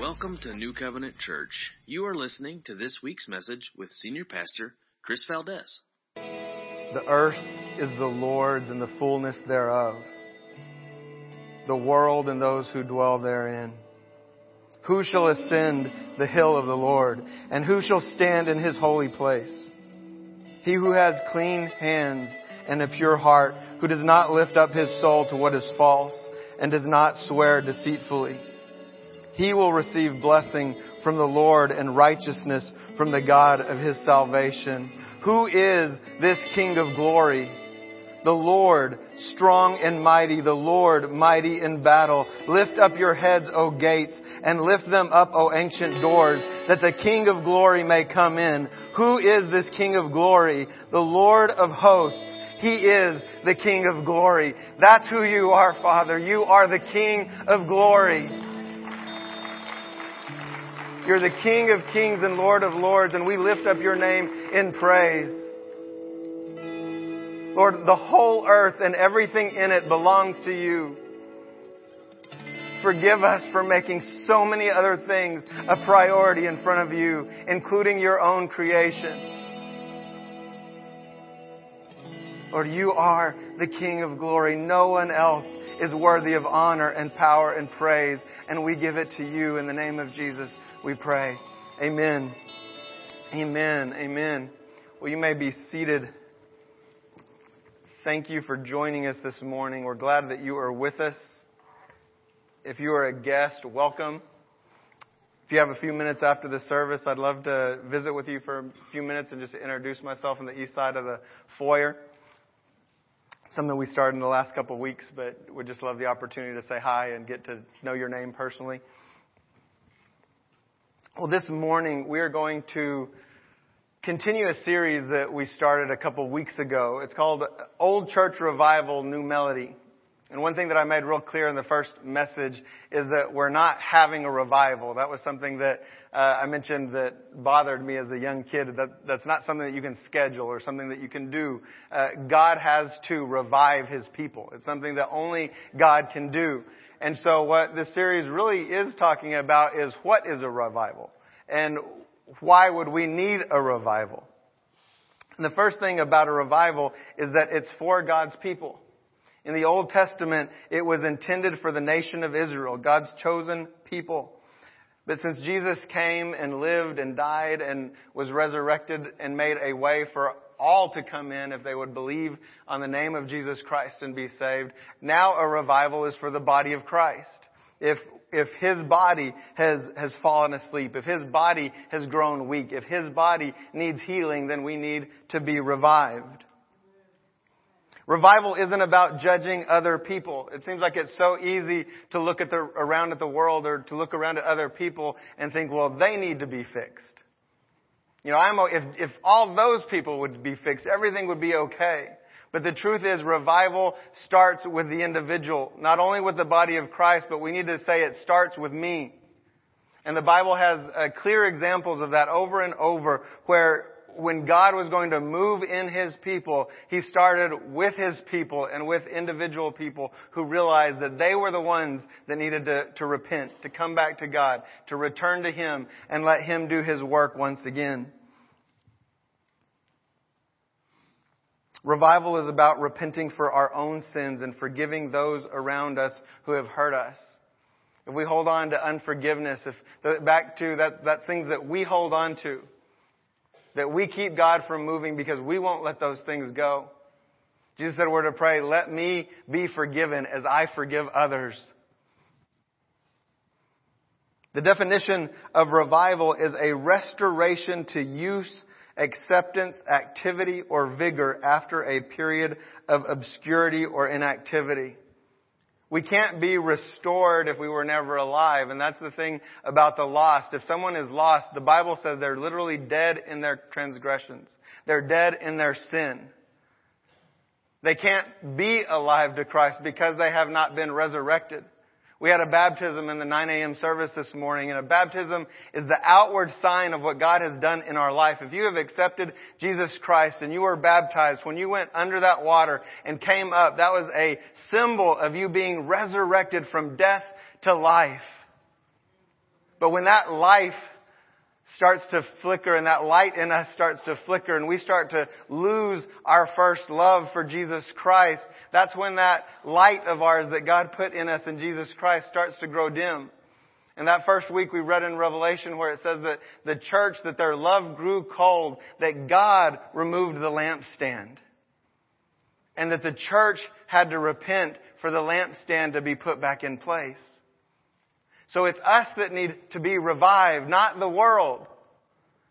Welcome to New Covenant Church. You are listening to this week's message with Senior Pastor Chris Valdez. The earth is the Lord's and the fullness thereof, the world and those who dwell therein. Who shall ascend the hill of the Lord, and who shall stand in his holy place? He who has clean hands and a pure heart, who does not lift up his soul to what is false, and does not swear deceitfully he will receive blessing from the Lord and righteousness from the God of his salvation. Who is this King of glory? The Lord, strong and mighty, the Lord, mighty in battle. Lift up your heads, O gates, and lift them up, O ancient doors, that the King of glory may come in. Who is this King of glory? The Lord of hosts. He is the King of glory. That's who you are, Father. You are the King of glory. You're the King of kings and Lord of lords, and we lift up your name in praise. Lord, the whole earth and everything in it belongs to you. Forgive us for making so many other things a priority in front of you, including your own creation. Lord, you are the King of glory. No one else is worthy of honor and power and praise, and we give it to you in the name of Jesus we pray. Amen. Amen. Amen. Well, you may be seated. Thank you for joining us this morning. We're glad that you are with us. If you are a guest, welcome. If you have a few minutes after the service, I'd love to visit with you for a few minutes and just introduce myself on the east side of the foyer. Something we started in the last couple of weeks, but would just love the opportunity to say hi and get to know your name personally. Well, this morning we are going to continue a series that we started a couple weeks ago. It's called Old Church Revival, New Melody. And one thing that I made real clear in the first message is that we're not having a revival. That was something that uh, I mentioned that bothered me as a young kid. That that's not something that you can schedule or something that you can do. Uh, God has to revive His people. It's something that only God can do. And so what this series really is talking about is what is a revival? And why would we need a revival? And the first thing about a revival is that it's for God's people. In the Old Testament, it was intended for the nation of Israel, God's chosen people. But since Jesus came and lived and died and was resurrected and made a way for all to come in if they would believe on the name of Jesus Christ and be saved. Now a revival is for the body of Christ. If, if his body has, has fallen asleep, if his body has grown weak, if his body needs healing, then we need to be revived. Revival isn't about judging other people. It seems like it's so easy to look at the, around at the world or to look around at other people and think, well, they need to be fixed. You know, I'm, if, if all those people would be fixed, everything would be okay. But the truth is revival starts with the individual, not only with the body of Christ, but we need to say it starts with me. And the Bible has uh, clear examples of that over and over where when God was going to move in His people, He started with His people and with individual people who realized that they were the ones that needed to, to repent, to come back to God, to return to Him and let Him do His work once again. Revival is about repenting for our own sins and forgiving those around us who have hurt us. If we hold on to unforgiveness, if back to that, that things that we hold on to, that we keep God from moving because we won't let those things go. Jesus said we're to pray, let me be forgiven as I forgive others. The definition of revival is a restoration to use, acceptance, activity, or vigor after a period of obscurity or inactivity. We can't be restored if we were never alive. And that's the thing about the lost. If someone is lost, the Bible says they're literally dead in their transgressions. They're dead in their sin. They can't be alive to Christ because they have not been resurrected. We had a baptism in the 9 a.m. service this morning, and a baptism is the outward sign of what God has done in our life. If you have accepted Jesus Christ and you were baptized, when you went under that water and came up, that was a symbol of you being resurrected from death to life. But when that life starts to flicker and that light in us starts to flicker and we start to lose our first love for Jesus Christ, that's when that light of ours that God put in us in Jesus Christ starts to grow dim. And that first week we read in Revelation where it says that the church, that their love grew cold, that God removed the lampstand. And that the church had to repent for the lampstand to be put back in place. So it's us that need to be revived, not the world.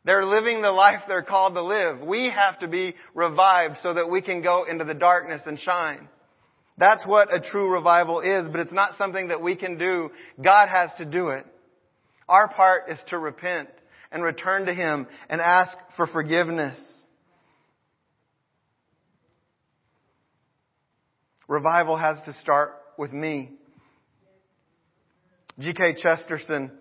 They're living the life they're called to live. We have to be revived so that we can go into the darkness and shine. That's what a true revival is, but it's not something that we can do. God has to do it. Our part is to repent and return to Him and ask for forgiveness. Revival has to start with me. G.K. Chesterton,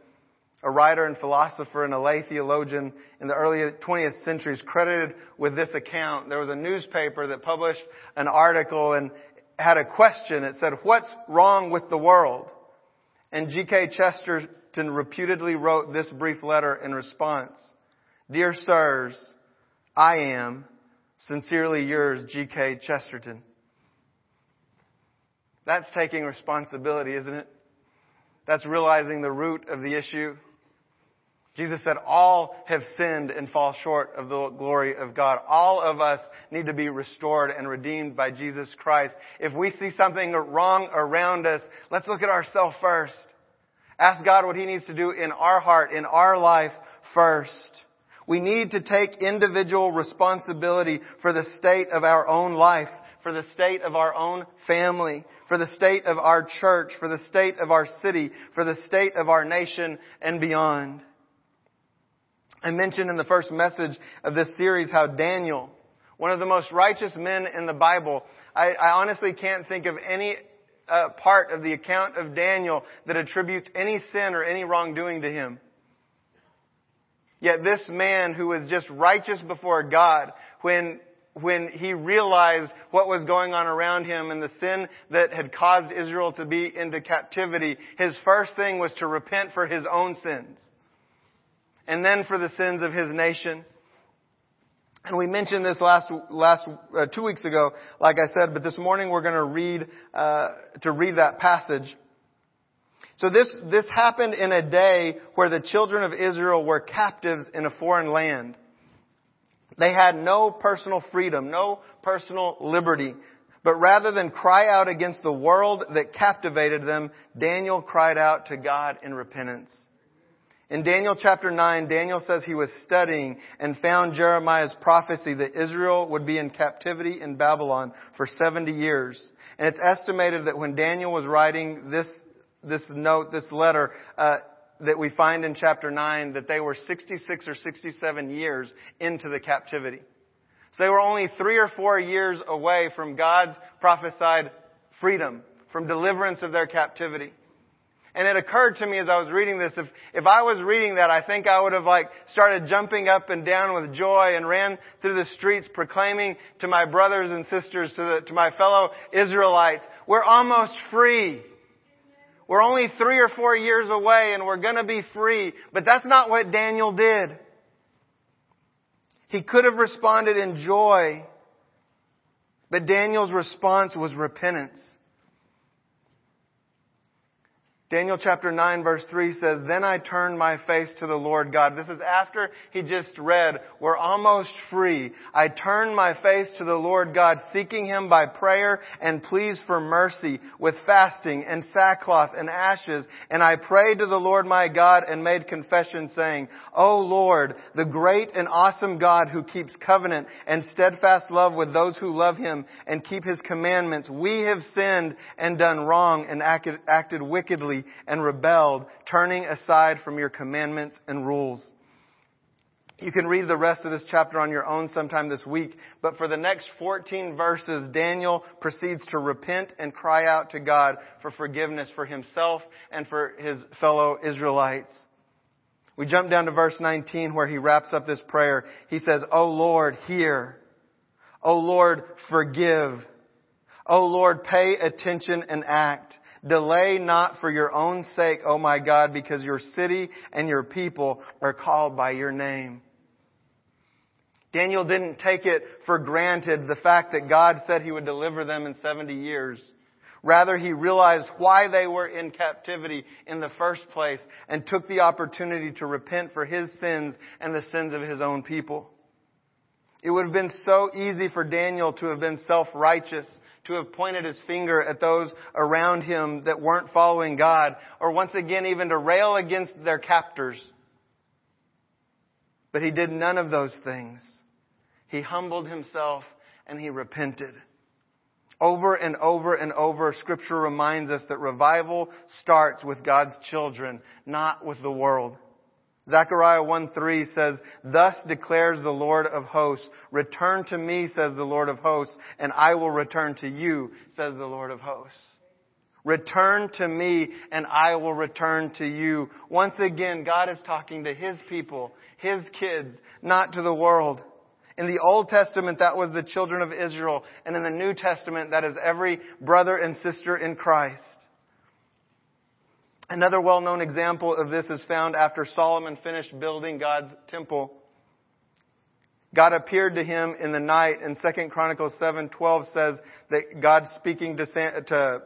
a writer and philosopher and a lay theologian in the early 20th century, is credited with this account. There was a newspaper that published an article and had a question. It said, what's wrong with the world? And G.K. Chesterton reputedly wrote this brief letter in response. Dear sirs, I am sincerely yours, G.K. Chesterton. That's taking responsibility, isn't it? That's realizing the root of the issue. Jesus said, all have sinned and fall short of the glory of God. All of us need to be restored and redeemed by Jesus Christ. If we see something wrong around us, let's look at ourselves first. Ask God what He needs to do in our heart, in our life first. We need to take individual responsibility for the state of our own life for the state of our own family, for the state of our church, for the state of our city, for the state of our nation, and beyond. I mentioned in the first message of this series how Daniel, one of the most righteous men in the Bible, I, I honestly can't think of any uh, part of the account of Daniel that attributes any sin or any wrongdoing to him. Yet this man who was just righteous before God, when when he realized what was going on around him and the sin that had caused Israel to be into captivity, his first thing was to repent for his own sins. And then for the sins of his nation. And we mentioned this last last uh, two weeks ago, like I said, but this morning we're going to read uh, to read that passage. So this this happened in a day where the children of Israel were captives in a foreign land. They had no personal freedom, no personal liberty. But rather than cry out against the world that captivated them, Daniel cried out to God in repentance. In Daniel chapter 9, Daniel says he was studying and found Jeremiah's prophecy that Israel would be in captivity in Babylon for 70 years. And it's estimated that when Daniel was writing this, this note, this letter, uh, that we find in chapter 9 that they were 66 or 67 years into the captivity. So they were only three or four years away from God's prophesied freedom, from deliverance of their captivity. And it occurred to me as I was reading this, if, if I was reading that, I think I would have like started jumping up and down with joy and ran through the streets proclaiming to my brothers and sisters, to, the, to my fellow Israelites, we're almost free. We're only three or four years away and we're gonna be free. But that's not what Daniel did. He could have responded in joy, but Daniel's response was repentance. Daniel chapter 9 verse 3 says, Then I turned my face to the Lord God. This is after he just read, We're almost free. I turned my face to the Lord God, seeking him by prayer and pleas for mercy with fasting and sackcloth and ashes. And I prayed to the Lord my God and made confession saying, O Lord, the great and awesome God who keeps covenant and steadfast love with those who love him and keep his commandments, we have sinned and done wrong and acted, acted wickedly and rebelled, turning aside from your commandments and rules. You can read the rest of this chapter on your own sometime this week, but for the next 14 verses, Daniel proceeds to repent and cry out to God for forgiveness for himself and for his fellow Israelites. We jump down to verse 19 where he wraps up this prayer. He says, O Lord, hear. O Lord, forgive. O Lord, pay attention and act. Delay not for your own sake, O my God, because your city and your people are called by your name. Daniel didn't take it for granted the fact that God said he would deliver them in 70 years. Rather, he realized why they were in captivity in the first place and took the opportunity to repent for his sins and the sins of his own people. It would have been so easy for Daniel to have been self-righteous, to have pointed his finger at those around him that weren't following God, or once again even to rail against their captors. But he did none of those things. He humbled himself and he repented. Over and over and over, scripture reminds us that revival starts with God's children, not with the world. Zechariah 1:3 says, "Thus declares the Lord of hosts, return to me, says the Lord of hosts, and I will return to you, says the Lord of hosts." Return to me and I will return to you. Once again, God is talking to His people, His kids, not to the world. In the Old Testament, that was the children of Israel. And in the New Testament, that is every brother and sister in Christ. Another well-known example of this is found after Solomon finished building God's temple. God appeared to him in the night, and 2 Chronicles 7:12 says that God speaking to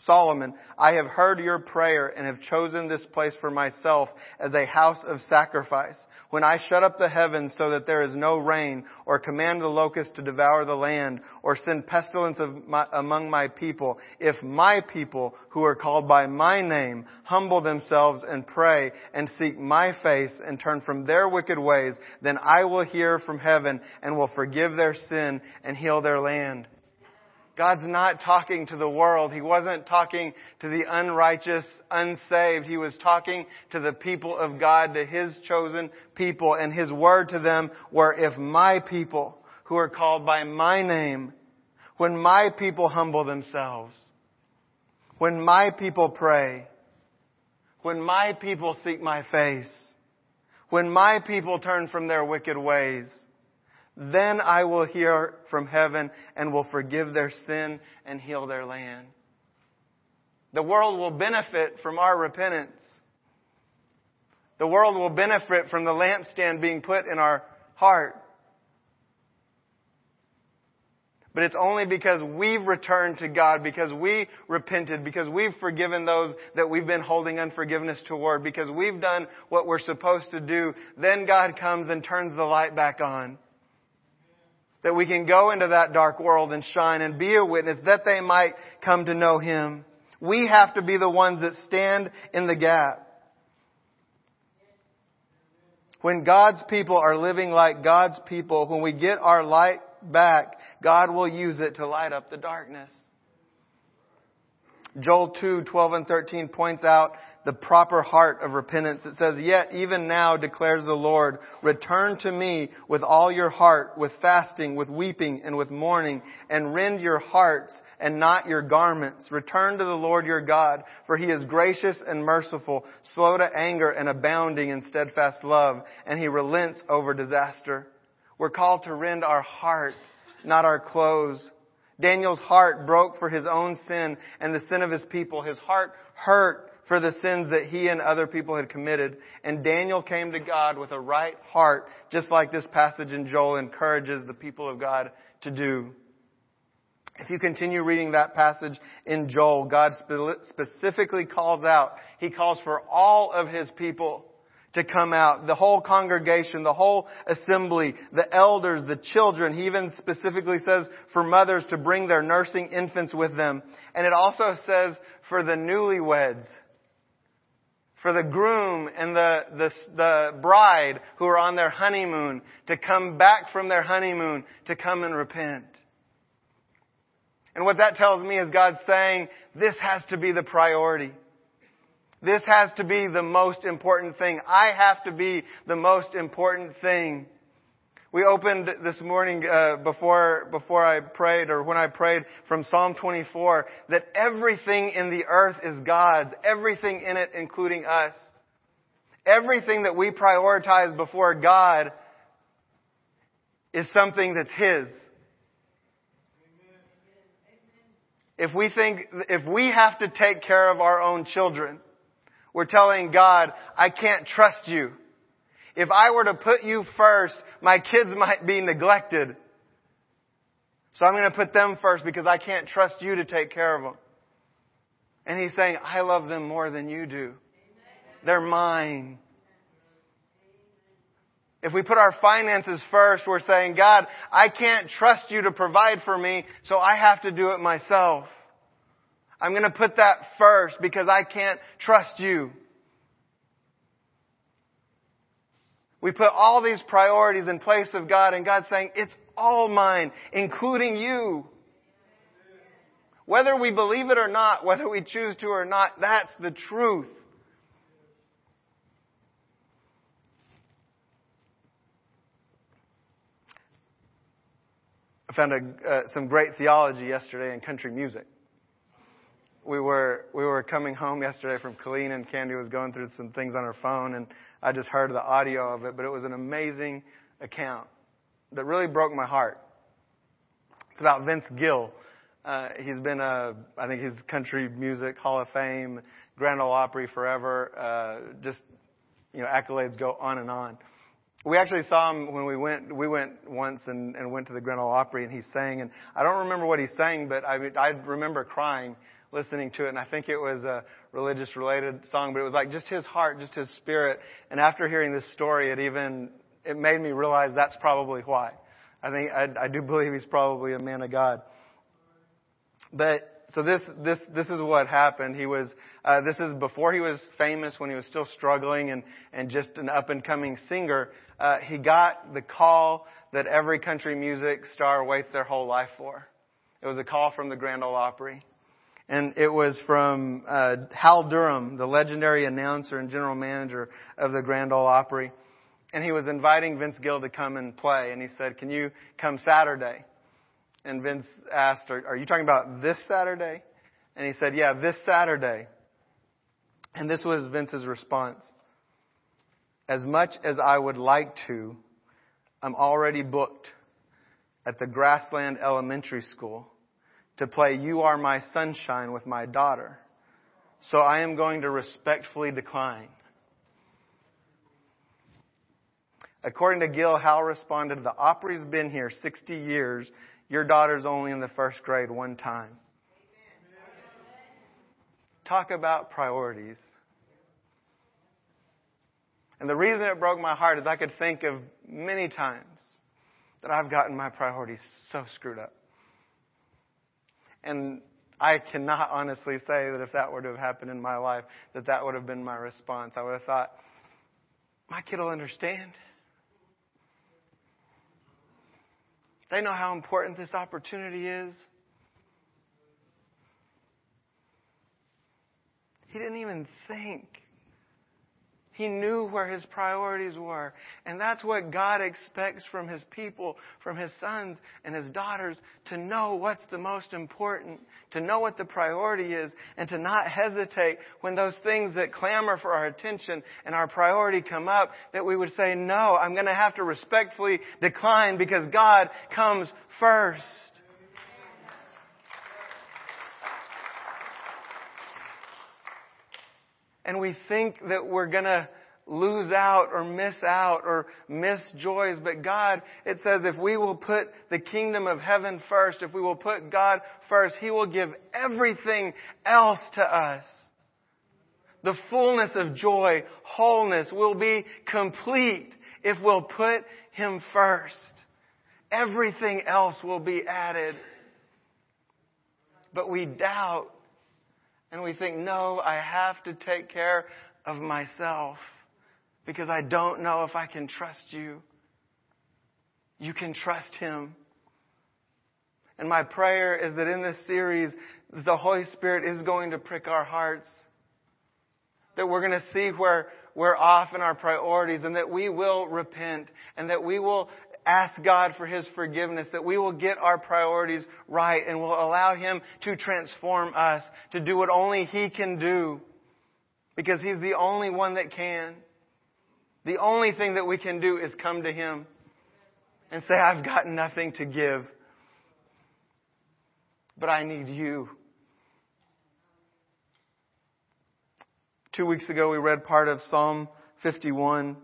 Solomon, I have heard your prayer and have chosen this place for myself as a house of sacrifice. When I shut up the heavens so that there is no rain, or command the locusts to devour the land, or send pestilence my, among my people, if my people who are called by my name humble themselves and pray and seek my face and turn from their wicked ways, then I will hear from heaven and will forgive their sin and heal their land. God's not talking to the world. He wasn't talking to the unrighteous, unsaved. He was talking to the people of God, to His chosen people. And His word to them were, if my people who are called by my name, when my people humble themselves, when my people pray, when my people seek my face, when my people turn from their wicked ways, then I will hear from heaven and will forgive their sin and heal their land. The world will benefit from our repentance. The world will benefit from the lampstand being put in our heart. But it's only because we've returned to God, because we repented, because we've forgiven those that we've been holding unforgiveness toward, because we've done what we're supposed to do, then God comes and turns the light back on that we can go into that dark world and shine and be a witness that they might come to know Him. We have to be the ones that stand in the gap. When God's people are living like God's people, when we get our light back, God will use it to light up the darkness. Joel 2, 12 and 13 points out the proper heart of repentance. It says, Yet even now declares the Lord, return to me with all your heart, with fasting, with weeping, and with mourning, and rend your hearts and not your garments. Return to the Lord your God, for he is gracious and merciful, slow to anger and abounding in steadfast love, and he relents over disaster. We're called to rend our heart, not our clothes. Daniel's heart broke for his own sin and the sin of his people. His heart hurt for the sins that he and other people had committed. And Daniel came to God with a right heart, just like this passage in Joel encourages the people of God to do. If you continue reading that passage in Joel, God specifically calls out, He calls for all of His people to come out. The whole congregation, the whole assembly, the elders, the children. He even specifically says for mothers to bring their nursing infants with them. And it also says for the newlyweds, for the groom and the, the, the bride who are on their honeymoon to come back from their honeymoon to come and repent. And what that tells me is God's saying, this has to be the priority. This has to be the most important thing. I have to be the most important thing. We opened this morning uh, before before I prayed, or when I prayed from Psalm 24, that everything in the earth is God's. Everything in it, including us. Everything that we prioritize before God is something that's His. If we think, if we have to take care of our own children, we're telling God, I can't trust you. If I were to put you first, my kids might be neglected. So I'm going to put them first because I can't trust you to take care of them. And he's saying, I love them more than you do. They're mine. If we put our finances first, we're saying, God, I can't trust you to provide for me, so I have to do it myself. I'm going to put that first because I can't trust you. We put all these priorities in place of God and God's saying, it's all mine, including you. Whether we believe it or not, whether we choose to or not, that's the truth. I found a, uh, some great theology yesterday in country music. We were we were coming home yesterday from Colleen, and Candy was going through some things on her phone, and I just heard the audio of it. But it was an amazing account that really broke my heart. It's about Vince Gill. Uh, he's been a, I think he's country music Hall of Fame, Grand Ole Opry forever. Uh, just, you know, accolades go on and on. We actually saw him when we went, we went once and, and went to the Grand Ole Opry and he sang and I don't remember what he sang, but I, I remember crying listening to it and I think it was a religious related song, but it was like just his heart, just his spirit. And after hearing this story, it even, it made me realize that's probably why. I think, I, I do believe he's probably a man of God. But so this this this is what happened. He was uh, this is before he was famous when he was still struggling and and just an up and coming singer. Uh, he got the call that every country music star waits their whole life for. It was a call from the Grand Ole Opry, and it was from uh, Hal Durham, the legendary announcer and general manager of the Grand Ole Opry, and he was inviting Vince Gill to come and play. And he said, "Can you come Saturday?" And Vince asked, are, are you talking about this Saturday? And he said, Yeah, this Saturday. And this was Vince's response. As much as I would like to, I'm already booked at the Grassland Elementary School to play You Are My Sunshine with my daughter. So I am going to respectfully decline. According to Gill, Hal responded, The Opry's been here 60 years your daughter's only in the first grade one time. Talk about priorities. And the reason it broke my heart is I could think of many times that I've gotten my priorities so screwed up. And I cannot honestly say that if that were to have happened in my life, that that would have been my response. I would have thought, my kid will understand. They know how important this opportunity is. He didn't even think. He knew where his priorities were. And that's what God expects from his people, from his sons and his daughters, to know what's the most important, to know what the priority is, and to not hesitate when those things that clamor for our attention and our priority come up, that we would say, no, I'm going to have to respectfully decline because God comes first. And we think that we're gonna lose out or miss out or miss joys. But God, it says if we will put the kingdom of heaven first, if we will put God first, He will give everything else to us. The fullness of joy, wholeness will be complete if we'll put Him first. Everything else will be added. But we doubt and we think, no, I have to take care of myself because I don't know if I can trust you. You can trust Him. And my prayer is that in this series, the Holy Spirit is going to prick our hearts. That we're going to see where we're off in our priorities and that we will repent and that we will ask God for His forgiveness, that we will get our priorities right and will allow Him to transform us, to do what only He can do, because He's the only one that can. The only thing that we can do is come to Him and say, I've got nothing to give, but I need you. Two weeks ago, we read part of Psalm 51.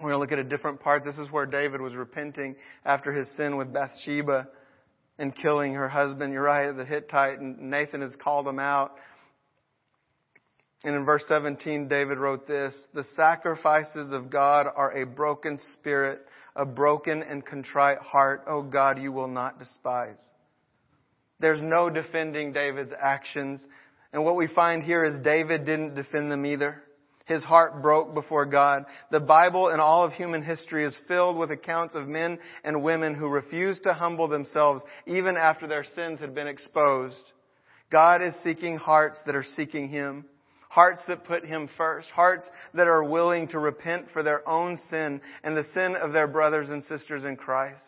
We're going to look at a different part. This is where David was repenting after his sin with Bathsheba and killing her husband Uriah the Hittite, and Nathan has called him out. And in verse 17, David wrote this, The sacrifices of God are a broken spirit, a broken and contrite heart. Oh God, you will not despise. There's no defending David's actions. And what we find here is David didn't defend them either. His heart broke before God. The Bible and all of human history is filled with accounts of men and women who refused to humble themselves even after their sins had been exposed. God is seeking hearts that are seeking Him. Hearts that put Him first. Hearts that are willing to repent for their own sin and the sin of their brothers and sisters in Christ.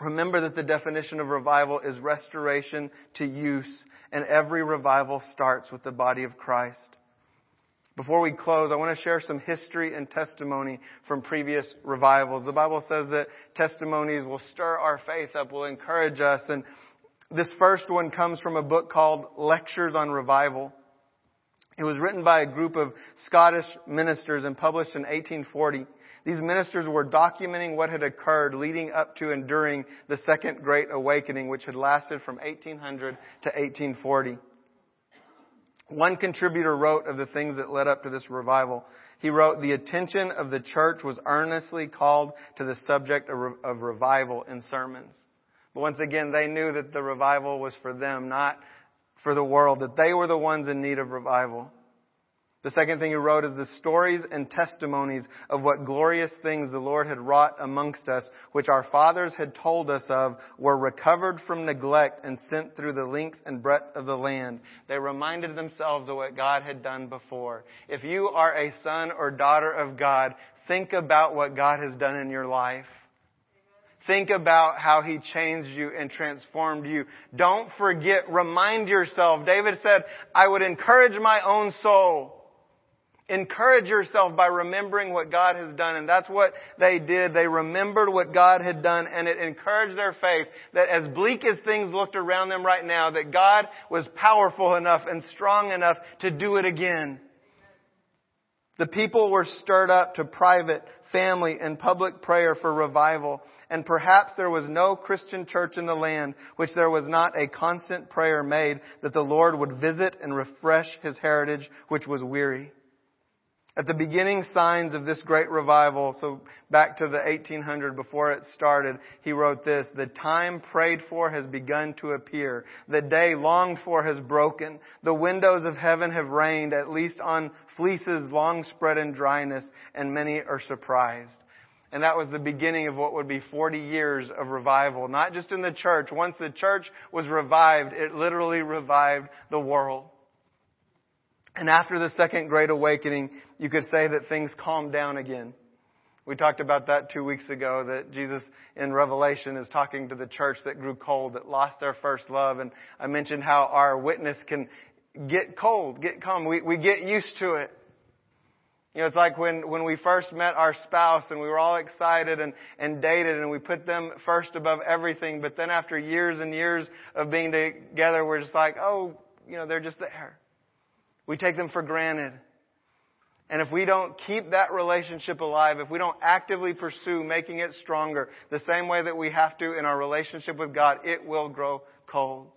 Remember that the definition of revival is restoration to use, and every revival starts with the body of Christ. Before we close, I want to share some history and testimony from previous revivals. The Bible says that testimonies will stir our faith up, will encourage us, and this first one comes from a book called Lectures on Revival. It was written by a group of Scottish ministers and published in 1840. These ministers were documenting what had occurred leading up to and during the Second Great Awakening, which had lasted from 1800 to 1840. One contributor wrote of the things that led up to this revival. He wrote, the attention of the church was earnestly called to the subject of, of revival in sermons. But once again, they knew that the revival was for them, not for the world, that they were the ones in need of revival. The second thing he wrote is the stories and testimonies of what glorious things the Lord had wrought amongst us, which our fathers had told us of, were recovered from neglect and sent through the length and breadth of the land. They reminded themselves of what God had done before. If you are a son or daughter of God, think about what God has done in your life. Think about how he changed you and transformed you. Don't forget, remind yourself. David said, I would encourage my own soul. Encourage yourself by remembering what God has done. And that's what they did. They remembered what God had done and it encouraged their faith that as bleak as things looked around them right now, that God was powerful enough and strong enough to do it again. The people were stirred up to private, family, and public prayer for revival. And perhaps there was no Christian church in the land which there was not a constant prayer made that the Lord would visit and refresh his heritage which was weary. At the beginning signs of this great revival, so back to the 1800 before it started, he wrote this, the time prayed for has begun to appear. The day longed for has broken. The windows of heaven have rained, at least on fleeces long spread in dryness, and many are surprised. And that was the beginning of what would be 40 years of revival. Not just in the church. Once the church was revived, it literally revived the world. And after the second great awakening, you could say that things calmed down again. We talked about that two weeks ago, that Jesus in Revelation is talking to the church that grew cold, that lost their first love. And I mentioned how our witness can get cold, get calm. We, we get used to it. You know, it's like when, when we first met our spouse and we were all excited and, and dated and we put them first above everything, but then after years and years of being together, we're just like, oh, you know, they're just there. We take them for granted. And if we don't keep that relationship alive, if we don't actively pursue making it stronger, the same way that we have to in our relationship with God, it will grow cold.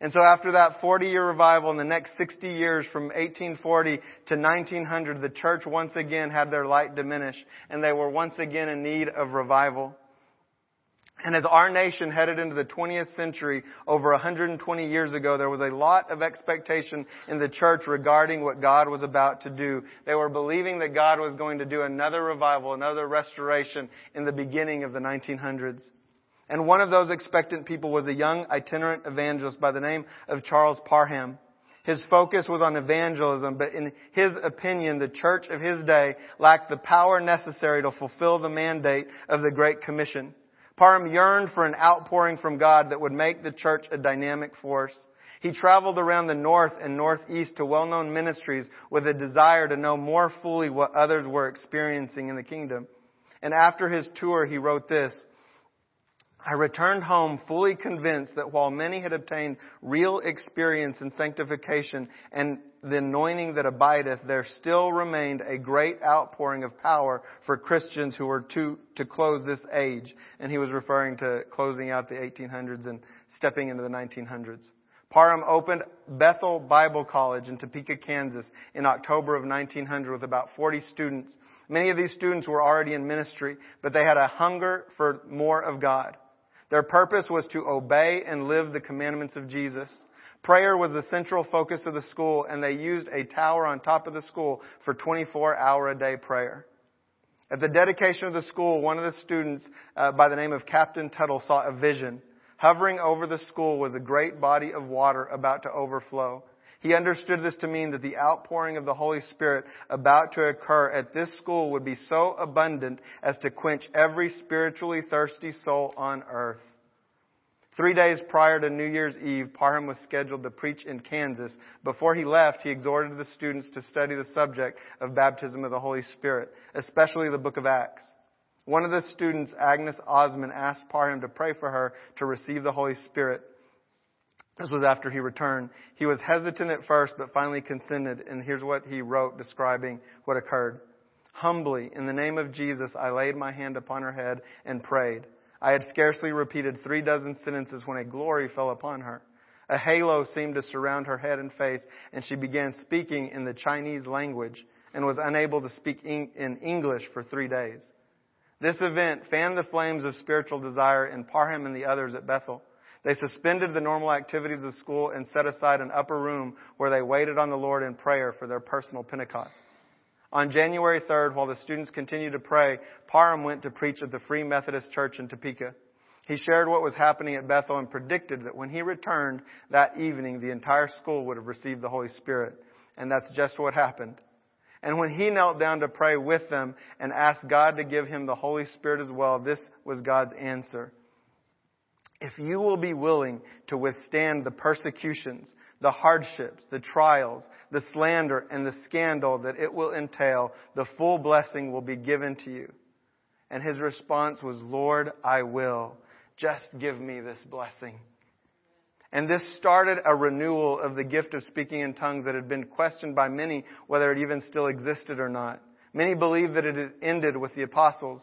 And so after that 40 year revival in the next 60 years from 1840 to 1900, the church once again had their light diminish and they were once again in need of revival. And as our nation headed into the 20th century, over 120 years ago, there was a lot of expectation in the church regarding what God was about to do. They were believing that God was going to do another revival, another restoration in the beginning of the 1900s. And one of those expectant people was a young itinerant evangelist by the name of Charles Parham. His focus was on evangelism, but in his opinion, the church of his day lacked the power necessary to fulfill the mandate of the Great Commission. Parham yearned for an outpouring from God that would make the church a dynamic force. He traveled around the north and northeast to well-known ministries with a desire to know more fully what others were experiencing in the kingdom. And after his tour, he wrote this, I returned home fully convinced that while many had obtained real experience in sanctification and the anointing that abideth, there still remained a great outpouring of power for Christians who were to, to close this age. And he was referring to closing out the 1800s and stepping into the 1900s. Parham opened Bethel Bible College in Topeka, Kansas in October of 1900 with about 40 students. Many of these students were already in ministry, but they had a hunger for more of God. Their purpose was to obey and live the commandments of Jesus. Prayer was the central focus of the school, and they used a tower on top of the school for 24 hour a day prayer. At the dedication of the school, one of the students uh, by the name of Captain Tuttle saw a vision. Hovering over the school was a great body of water about to overflow. He understood this to mean that the outpouring of the Holy Spirit about to occur at this school would be so abundant as to quench every spiritually thirsty soul on earth. Three days prior to New Year's Eve, Parham was scheduled to preach in Kansas. Before he left, he exhorted the students to study the subject of baptism of the Holy Spirit, especially the book of Acts. One of the students, Agnes Ozman, asked Parham to pray for her to receive the Holy Spirit. This was after he returned. He was hesitant at first, but finally consented, and here's what he wrote describing what occurred. Humbly, in the name of Jesus, I laid my hand upon her head and prayed. I had scarcely repeated three dozen sentences when a glory fell upon her. A halo seemed to surround her head and face, and she began speaking in the Chinese language and was unable to speak in English for three days. This event fanned the flames of spiritual desire in Parham and the others at Bethel. They suspended the normal activities of school and set aside an upper room where they waited on the Lord in prayer for their personal Pentecost. On January 3rd, while the students continued to pray, Parham went to preach at the Free Methodist Church in Topeka. He shared what was happening at Bethel and predicted that when he returned that evening, the entire school would have received the Holy Spirit. And that's just what happened. And when he knelt down to pray with them and asked God to give him the Holy Spirit as well, this was God's answer. If you will be willing to withstand the persecutions, the hardships, the trials, the slander, and the scandal that it will entail, the full blessing will be given to you. And his response was, Lord, I will. Just give me this blessing. And this started a renewal of the gift of speaking in tongues that had been questioned by many whether it even still existed or not. Many believed that it ended with the apostles.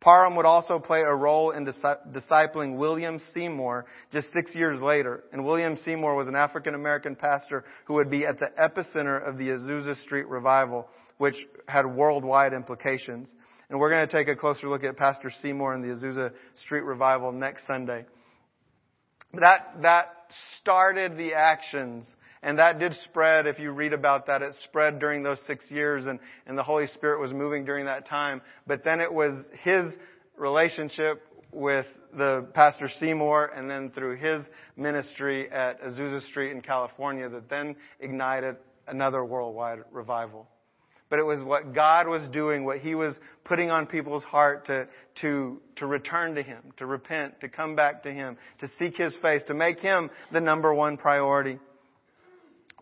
Parham would also play a role in discipling William Seymour just six years later. And William Seymour was an African American pastor who would be at the epicenter of the Azusa Street revival, which had worldwide implications. And we're going to take a closer look at Pastor Seymour and the Azusa Street revival next Sunday. That, that started the actions and that did spread, if you read about that, it spread during those six years and, and the Holy Spirit was moving during that time. But then it was his relationship with the Pastor Seymour and then through his ministry at Azusa Street in California that then ignited another worldwide revival. But it was what God was doing, what He was putting on people's heart to, to, to return to Him, to repent, to come back to Him, to seek His face, to make Him the number one priority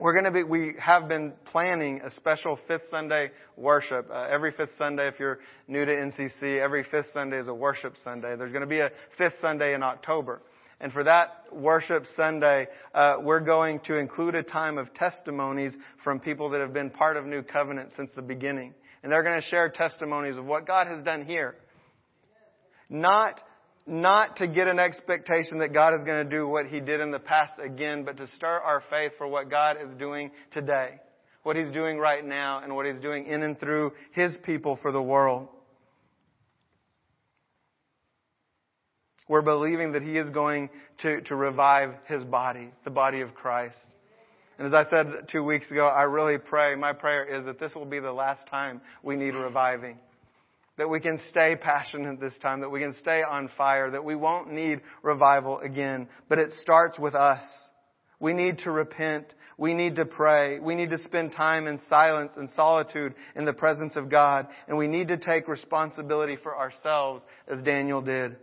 we're going to be, we have been planning a special fifth Sunday worship. Uh, every fifth Sunday, if you're new to NCC, every fifth Sunday is a worship Sunday. There's going to be a fifth Sunday in October. And for that worship Sunday, uh, we're going to include a time of testimonies from people that have been part of New Covenant since the beginning. And they're going to share testimonies of what God has done here. Not not to get an expectation that God is going to do what He did in the past again, but to stir our faith for what God is doing today, what He's doing right now, and what He's doing in and through His people for the world. We're believing that He is going to, to revive His body, the body of Christ. And as I said two weeks ago, I really pray, my prayer is that this will be the last time we need reviving that we can stay passionate this time, that we can stay on fire, that we won't need revival again. But it starts with us. We need to repent. We need to pray. We need to spend time in silence and solitude in the presence of God. And we need to take responsibility for ourselves as Daniel did.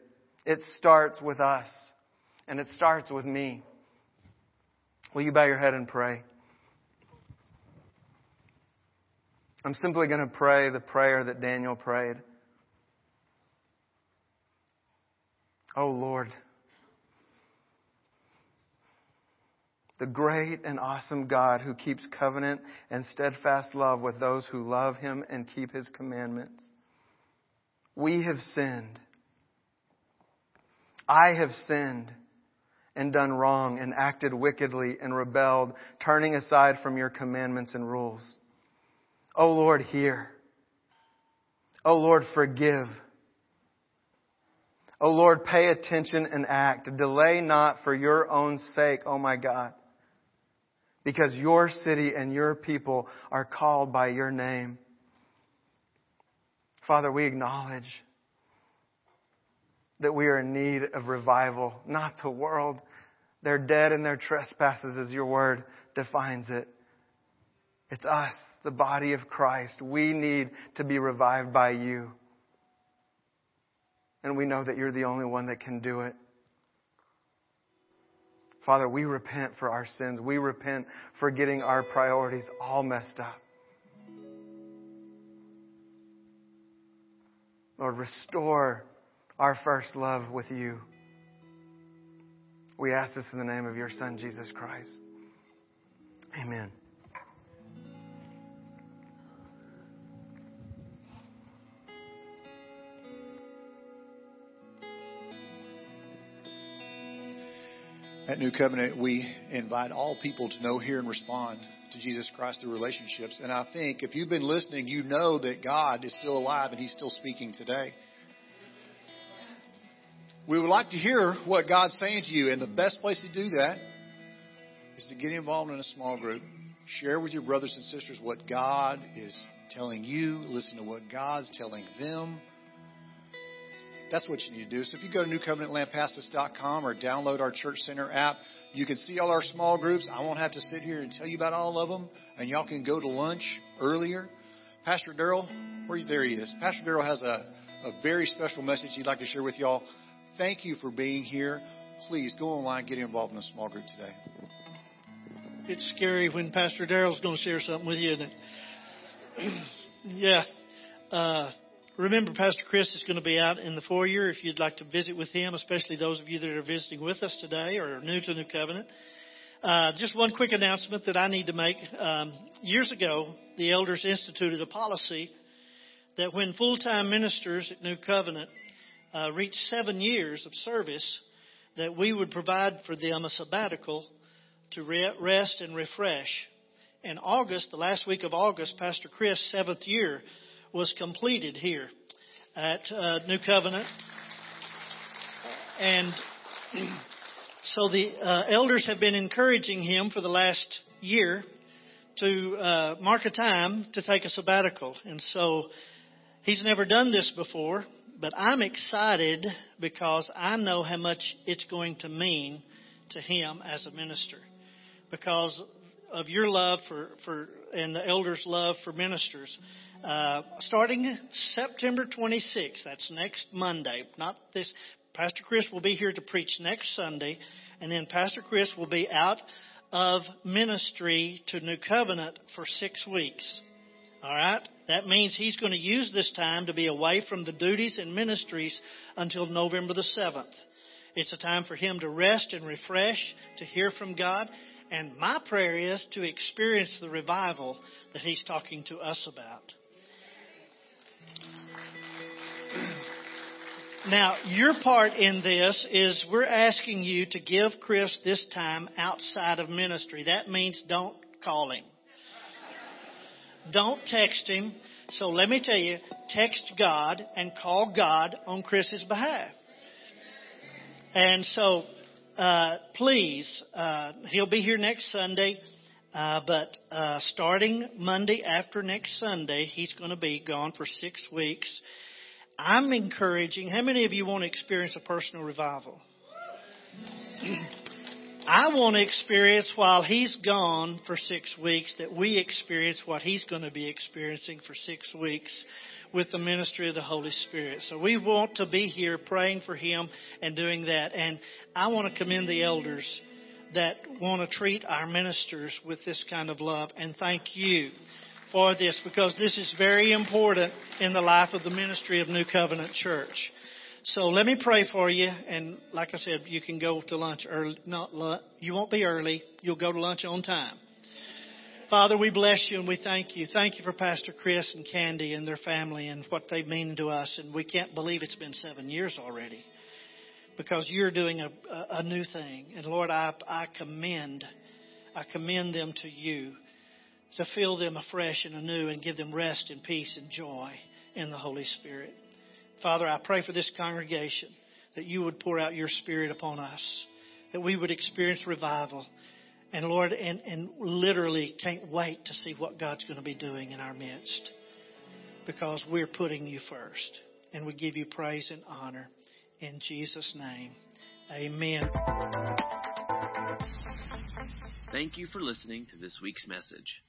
It starts with us. And it starts with me. Will you bow your head and pray? I'm simply going to pray the prayer that Daniel prayed. Oh Lord, the great and awesome God who keeps covenant and steadfast love with those who love him and keep his commandments. We have sinned. I have sinned and done wrong and acted wickedly and rebelled, turning aside from your commandments and rules. Oh Lord, hear. Oh Lord, forgive. Oh Lord, pay attention and act. Delay not for your own sake, oh my God. Because your city and your people are called by your name. Father, we acknowledge that we are in need of revival, not the world. They're dead in their trespasses, as your word defines it. It's us, the body of Christ. We need to be revived by you. And we know that you're the only one that can do it. Father, we repent for our sins. We repent for getting our priorities all messed up. Lord, restore our first love with you. We ask this in the name of your Son, Jesus Christ. Amen. At New Covenant, we invite all people to know, hear, and respond to Jesus Christ through relationships. And I think if you've been listening, you know that God is still alive and He's still speaking today. We would like to hear what God's saying to you, and the best place to do that is to get involved in a small group. Share with your brothers and sisters what God is telling you. Listen to what God's telling them. That's what you need to do. So if you go to newcovenantlampasas.com or download our Church Center app, you can see all our small groups. I won't have to sit here and tell you about all of them, and y'all can go to lunch earlier. Pastor Daryl, where there he is. Pastor Daryl has a, a very special message he'd like to share with y'all. Thank you for being here. Please go online, get involved in a small group today. It's scary when Pastor Daryl's going to share something with you, isn't it? yeah. Uh, remember, Pastor Chris is going to be out in the foyer if you'd like to visit with him, especially those of you that are visiting with us today or are new to New Covenant. Uh, just one quick announcement that I need to make. Um, years ago, the elders instituted a policy that when full-time ministers at New Covenant uh, reached seven years of service, that we would provide for them a sabbatical to re- rest and refresh. In August, the last week of August, Pastor Chris' seventh year was completed here at uh, New Covenant. And so the uh, elders have been encouraging him for the last year to uh, mark a time to take a sabbatical. And so he's never done this before but I'm excited because I know how much it's going to mean to him as a minister because of your love for, for and the elders' love for ministers. Uh, starting September 26th, that's next Monday, not this. Pastor Chris will be here to preach next Sunday, and then Pastor Chris will be out of ministry to New Covenant for six weeks. All right? That means he's going to use this time to be away from the duties and ministries until November the 7th. It's a time for him to rest and refresh, to hear from God. And my prayer is to experience the revival that he's talking to us about. Now, your part in this is we're asking you to give Chris this time outside of ministry. That means don't call him. Don't text him. So let me tell you, text God and call God on Chris's behalf. And so, uh, please, uh, he'll be here next Sunday. Uh, but uh, starting Monday after next Sunday, he's going to be gone for six weeks. I'm encouraging. How many of you want to experience a personal revival? I want to experience while he's gone for six weeks that we experience what he's going to be experiencing for six weeks with the ministry of the Holy Spirit. So we want to be here praying for him and doing that. And I want to commend the elders that want to treat our ministers with this kind of love. And thank you for this because this is very important in the life of the ministry of New Covenant Church. So let me pray for you. And like I said, you can go to lunch early. Not lunch. You won't be early. You'll go to lunch on time. Father, we bless you and we thank you. Thank you for Pastor Chris and Candy and their family and what they mean to us. And we can't believe it's been seven years already because you're doing a, a, new thing. And Lord, I, I commend, I commend them to you to fill them afresh and anew and give them rest and peace and joy in the Holy Spirit. Father, I pray for this congregation that you would pour out your Spirit upon us, that we would experience revival. And Lord, and, and literally can't wait to see what God's going to be doing in our midst because we're putting you first. And we give you praise and honor in Jesus' name. Amen. Thank you for listening to this week's message.